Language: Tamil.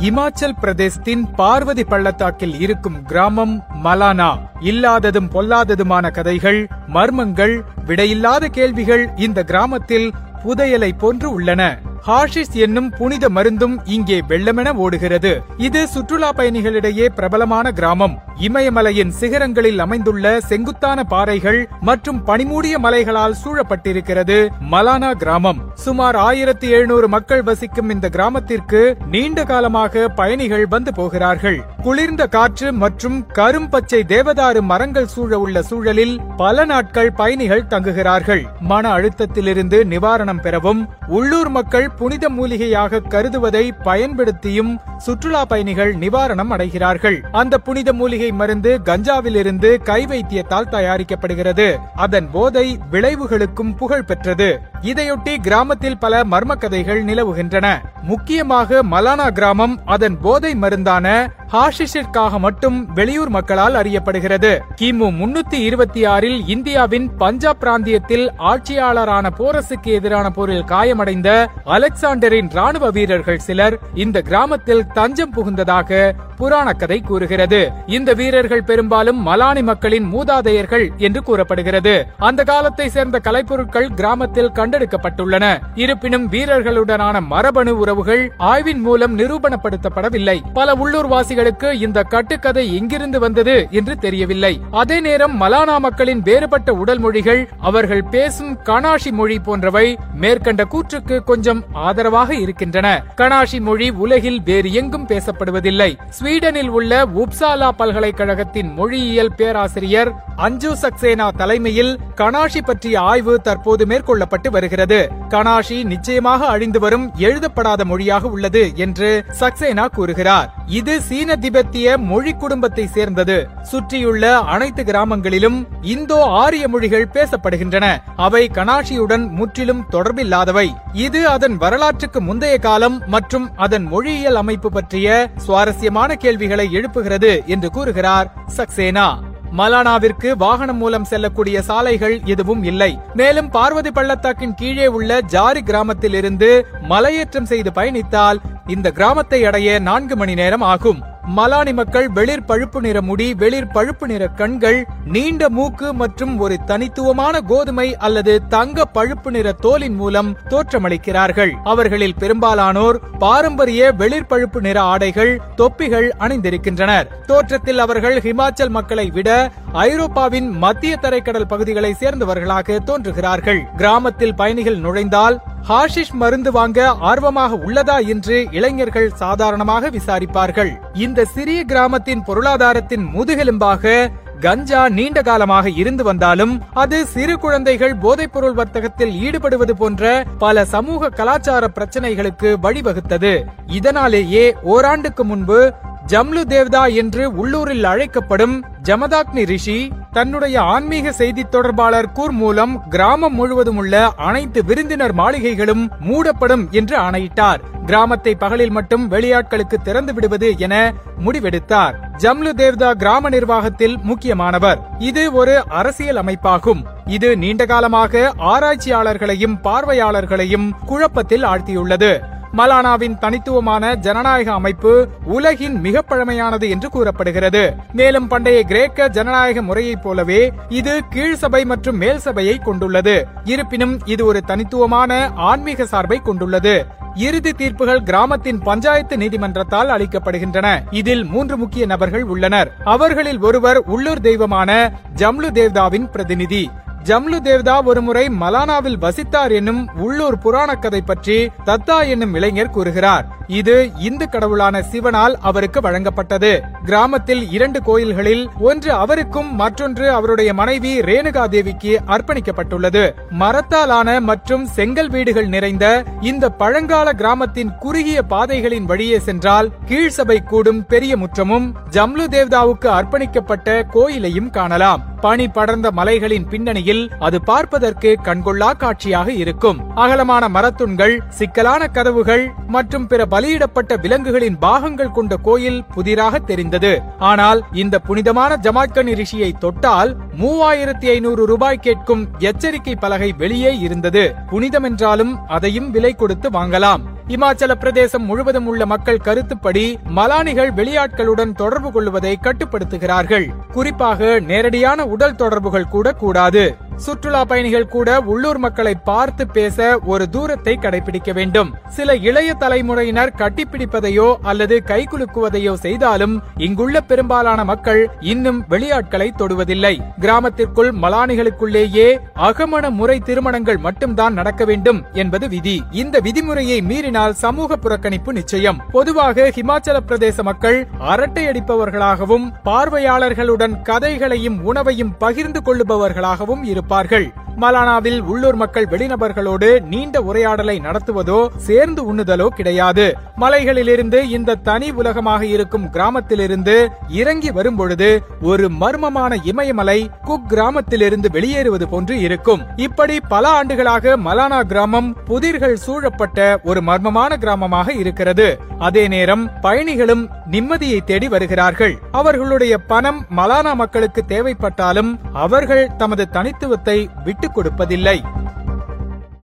இமாச்சல் பிரதேசத்தின் பார்வதி பள்ளத்தாக்கில் இருக்கும் கிராமம் மலானா. இல்லாததும் பொல்லாததுமான கதைகள் மர்மங்கள் விடையில்லாத கேள்விகள் இந்த கிராமத்தில் புதையலை போன்று உள்ளன. ஹாஷிஸ் என்னும் புனித மருந்தும் இங்கே வெள்ளமென ஓடுகிறது. இது சுற்றுலா பயணிகளிடையே பிரபலமான கிராமம். இமயமலையின் சிகரங்களில் அமைந்துள்ள செங்குத்தான பாறைகள் மற்றும் பனிமூடிய மலைகளால் சூழப்பட்டிருக்கிறது. மலானா கிராமம். சுமார் ஆயிரத்தி எழுநூறு மக்கள் வசிக்கும் இந்த கிராமத்திற்கு நீண்ட காலமாக பயணிகள் வந்து போகிறார்கள். குளிர்ந்த காற்று மற்றும் கரும்பச்சை தேவதாரு மரங்கள் சூழ உள்ள சூழலில் பல நாட்கள் பயணிகள் தங்குகிறார்கள். மன அழுத்தத்திலிருந்து நிவாரணம் பெறவும் உள்ளூர் மக்கள் புனித மூலிகையாக கருதுவதை பயன்படுத்தியும் சுற்றுலா பயணிகள் நிவாரணம் அடைகிறார்கள். அந்த புனித மூலிகை மூலிகை மருந்து கஞ்சாவிலிருந்து கை வைத்தியத்தால் தயாரிக்கப்படுகிறது. அதன் போதை விளைவுகளுக்கும் புகழ் பெற்றது. இதையொட்டி கிராமத்தில் பல மர்ம கதைகள் நிலவுகின்றன. முக்கியமாக மலானா கிராமம் அதன் போதை மருந்தான ஹாஷிஷிற்காக மட்டும் வெளியூர் மக்களால் அறியப்படுகிறது. கிமு முன்னூத்தி இருபத்தி ஆறில் இந்தியாவின் பஞ்சாப் பிராந்தியத்தில் ஆட்சியாளரான போரசுக்கு எதிரான போரில் காயமடைந்த அலெக்சாண்டரின் ராணுவ வீரர்கள் சிலர் இந்த கிராமத்தில் தஞ்சம் புகுந்ததாக புராண கதை கூறுகிறது. இந்த வீரர்கள் பெரும்பாலும் மலானி மக்களின் மூதாதையர்கள் என்று கூறப்படுகிறது. அந்த காலத்தை சேர்ந்த கலைப்பொருட்கள் கிராமத்தில் கண்டெடுக்கப்பட்டுள்ளன. இருப்பினும் வீரர்களுடனான மரபணு உறவுகள் ஆய்வின் மூலம் நிரூபணப்படுத்தப்படவில்லை. பல உள்ளூர்வாசிகளுக்கு இந்த கட்டுக்கதை எங்கிருந்து வந்தது என்று தெரியவில்லை. அதே நேரம் மலானா மக்களின் வேறுபட்ட உடல் மொழிகள் அவர்கள் பேசும் கனாஷி மொழி போன்றவை மேற்கண்ட கூற்றுக்கு கொஞ்சம் ஆதரவாக இருக்கின்றன. கனாஷி மொழி உலகில் வேறு எங்கும் பேசப்படுவதில்லை. ஸ்வீடனில் உள்ள உப்சாலா பல்கலை பல்கலைக்கழகத்தின் மொழியியல் பேராசிரியர் அஞ்சு சக்சேனா தலைமையில் கனாஷி பற்றிய ஆய்வு தற்போது மேற்கொள்ளப்பட்டு வருகிறது. கனாஷி நிச்சயமாக அழிந்து வரும் எழுதப்படாத மொழியாக உள்ளது என்று சக்சேனா கூறுகிறார். இது சீன திபெத்திய மொழி குடும்பத்தை சேர்ந்தது. சுற்றியுள்ள அனைத்து கிராமங்களிலும் இந்தோ ஆரிய மொழிகள் பேசப்படுகின்றன. அவை கனாஷியுடன் முற்றிலும் தொடர்பில்லாதவை. இது அதன் வரலாற்றுக்கு முந்தைய காலம் மற்றும் அதன் மொழியியல் அமைப்பு பற்றிய சுவாரஸ்யமான கேள்விகளை எழுப்புகிறது என்று கூறுகிறார். சக்சேனா. மலானாவிற்கு வாகனம் மூலம் செல்லக்கூடிய சாலைகள் எதுவும் இல்லை. மேலும் பார்வதி பள்ளத்தாக்கின் கீழே உள்ள ஜாரி கிராமத்தில் இருந்து மலையேற்றம் செய்து பயணித்தால் இந்த கிராமத்தை அடைய நான்கு மணி நேரம் ஆகும். மலானி மக்கள் வெளிர் பழுப்பு நிற முடி வெளிர் பழுப்பு நிற கண்கள் நீண்ட மூக்கு மற்றும் ஒரு தனித்துவமான கோதுமை அல்லது தங்க பழுப்பு நிற தோலின் மூலம் தோற்றமளிக்கிறார்கள். அவர்களில் பெரும்பாலானோர் பாரம்பரிய வெளிர் பழுப்பு நிற ஆடைகள் தொப்பிகள் அணிந்திருக்கின்றனர். தோற்றத்தில் அவர்கள் ஹிமாச்சல் மக்களை விட ஐரோப்பாவின் மத்திய தரைக்கடல் பகுதிகளை சேர்ந்தவர்களாக தோன்றுகிறார்கள். கிராமத்தில் பயணிகள் நுழைந்தால் ஹாஷிஷ் மருந்து வாங்க ஆர்வமாக உள்ளதா? என்று இளைஞர்கள் சாதாரணமாக விசாரிப்பார்கள். இந்த சிறிய கிராமத்தின் பொருளாதாரத்தின் முதுகெலும்பாக கஞ்சா நீண்ட காலமாக இருந்து வந்தாலும் அது சிறு குழந்தைகள் போதைப்பொருள் வர்த்தகத்தில் ஈடுபடுவது போன்ற பல சமூக கலாச்சார பிரச்சனைகளுக்கு வழிவகுத்தது. இதனாலேயே ஓராண்டுக்கு முன்பு ஜம்லு தேவ்தா என்று உள்ளூரில் அழைக்கப்படும் ஜமதாக்னி ரிஷி தன்னுடைய ஆன்மீக செய்தி தொடர்பாளர் கூர் மூலம் கிராமம் முழுவதும் உள்ள அனைத்து விருந்தினர் மாளிகைகளும் மூடப்படும் என்று ஆணையிட்டார். கிராமத்தை பகலில் மட்டும் வெளியாட்களுக்கு திறந்து விடுவது என முடிவெடுத்தார். ஜம்லு தேவ்தா கிராம நிர்வாகத்தில் முக்கியமானவர். இது ஒரு அரசியல் அமைப்பாகும். இது நீண்ட காலமாக ஆராய்ச்சியாளர்களையும் பார்வையாளர்களையும் குழப்பத்தில் ஆழ்த்தியுள்ளது. மலானாவின் தனித்துவமான ஜனநாயக அமைப்பு உலகின் மிக பழமையானது என்று கூறப்படுகிறது. மேலும் பண்டைய கிரேக்க ஜனநாயக முறையைப் போலவே இது கீழ் சபை மற்றும் மேல் சபையை கொண்டுள்ளது. இருப்பினும் இது ஒரு தனித்துவமான ஆன்மீக சார்பை கொண்டுள்ளது. இறுதி தீர்ப்புகள் கிராமத்தின் பஞ்சாயத்து நீதிமன்றத்தால் அளிக்கப்படுகின்றன. இதில் மூன்று முக்கிய நபர்கள் உள்ளனர். அவர்களில் ஒருவர் உள்ளூர் தெய்வமான ஜம்லு தேவ்தாவின் பிரதிநிதி. ஜம்லு தேவ்தா ஒருமுறை மலானாவில் வசித்தார் என்னும் உள்ளூர் புராண கதை பற்றி தத்தா என்னும் இளைஞர் கூறுகிறார். இது இந்து கடவுளான சிவனால் அவருக்கு வழங்கப்பட்டது. கிராமத்தில் இரண்டு கோயில்களில் ஒன்று அவருக்கும் மற்றொன்று அவருடைய மனைவி ரேணுகா தேவிக்கு அர்ப்பணிக்கப்பட்டுள்ளது. மரத்தாலான மற்றும் செங்கல் வீடுகள் நிறைந்த இந்த பழங்கால கிராமத்தின் குறுகிய பாதைகளின் வழியே சென்றால் கீழ்சபை கூடும் பெரிய முற்றமும் ஜம்லு தேவ்தாவுக்கு அர்ப்பணிக்கப்பட்ட கோயிலையும் காணலாம். பனி படர்ந்த மலைகளின் பின்னணியில் அது பார்ப்பதற்கு கண்கொள்ளா காட்சியாக இருக்கும். அகலமான மரத்துண்கள் சிக்கலான கதவுகள் மற்றும் பிற பலியிடப்பட்ட விலங்குகளின் பாகங்கள் கொண்ட கோயில் புதிராக தெரிந்தது. ஆனால் இந்த புனிதமான ஜமாக்கனி ரிஷியை தொட்டால் மூவாயிரத்தி ஐநூறு ரூபாய் கேட்கும் எச்சரிக்கை பலகை வெளியே இருந்தது. புனிதம் என்றாலும் அதையும் விலை கொடுத்து வாங்கலாம். இமாச்சல பிரதேசம் முழுவதும் உள்ள மக்கள் கருத்துப்படி மலானிகள் வெளியாட்களுடன் தொடர்பு கொள்வதை கட்டுப்படுத்துகிறார்கள். குறிப்பாக நேரடியான உடல் தொடர்புகள் கூட கூடாது. சுற்றுலா பயணிகள் கூட உள்ளூர் மக்களை பார்த்து பேச ஒரு தூரத்தை கடைபிடிக்க வேண்டும். சில இளைய தலைமுறையினர் கட்டிப்பிடிப்பதையோ அல்லது கைகுலுக்குவதையோ செய்தாலும் இங்குள்ள பெரும்பாலான மக்கள் இன்னும் வெளியாட்களை தொடுவதில்லை. கிராமத்திற்குள் மலானிகளுக்குள்ளேயே அகமண முறை திருமணங்கள் மட்டும்தான் நடக்க வேண்டும் என்பது விதி. இந்த விதிமுறையை மீறினால் சமூக புறக்கணிப்பு நிச்சயம். பொதுவாக ஹிமாச்சல பிரதேச மக்கள் அரட்டை அடிப்பவர்களாகவும் பார்வையாளர்களுடன் கதைகளையும் உணவையும் பகிர்ந்து கொள்ளுபவர்களாகவும் இருப்பார்கள். மலானாவில் உள்ளூர் மக்கள் வெளிநபர்களோடு நீண்ட உரையாடலை நடத்துவதோ சேர்ந்து உண்ணுதலோ கிடையாது. மலைகளிலிருந்து இந்த தனி உலகமாக இருக்கும் கிராமத்திலிருந்து இறங்கி வரும்பொழுது ஒரு மர்மமான இமயமலை குக் கிராமத்திலிருந்து வெளியேறுவது போன்று இருக்கும். இப்படி பல ஆண்டுகளாக மலானா கிராமம் புதிர்கள் சூழப்பட்ட ஒரு மர்மமான கிராமமாக இருக்கிறது. அதே நேரம் பயணிகளும் நிம்மதியை தேடி வருகிறார்கள். அவர்களுடைய பணம் மலானா மக்களுக்கு தேவைப்பட்டாலும் அவர்கள் தமது தனித்துவ தனித்துவத்தை விட்டுக் கொடுப்பதில்லை.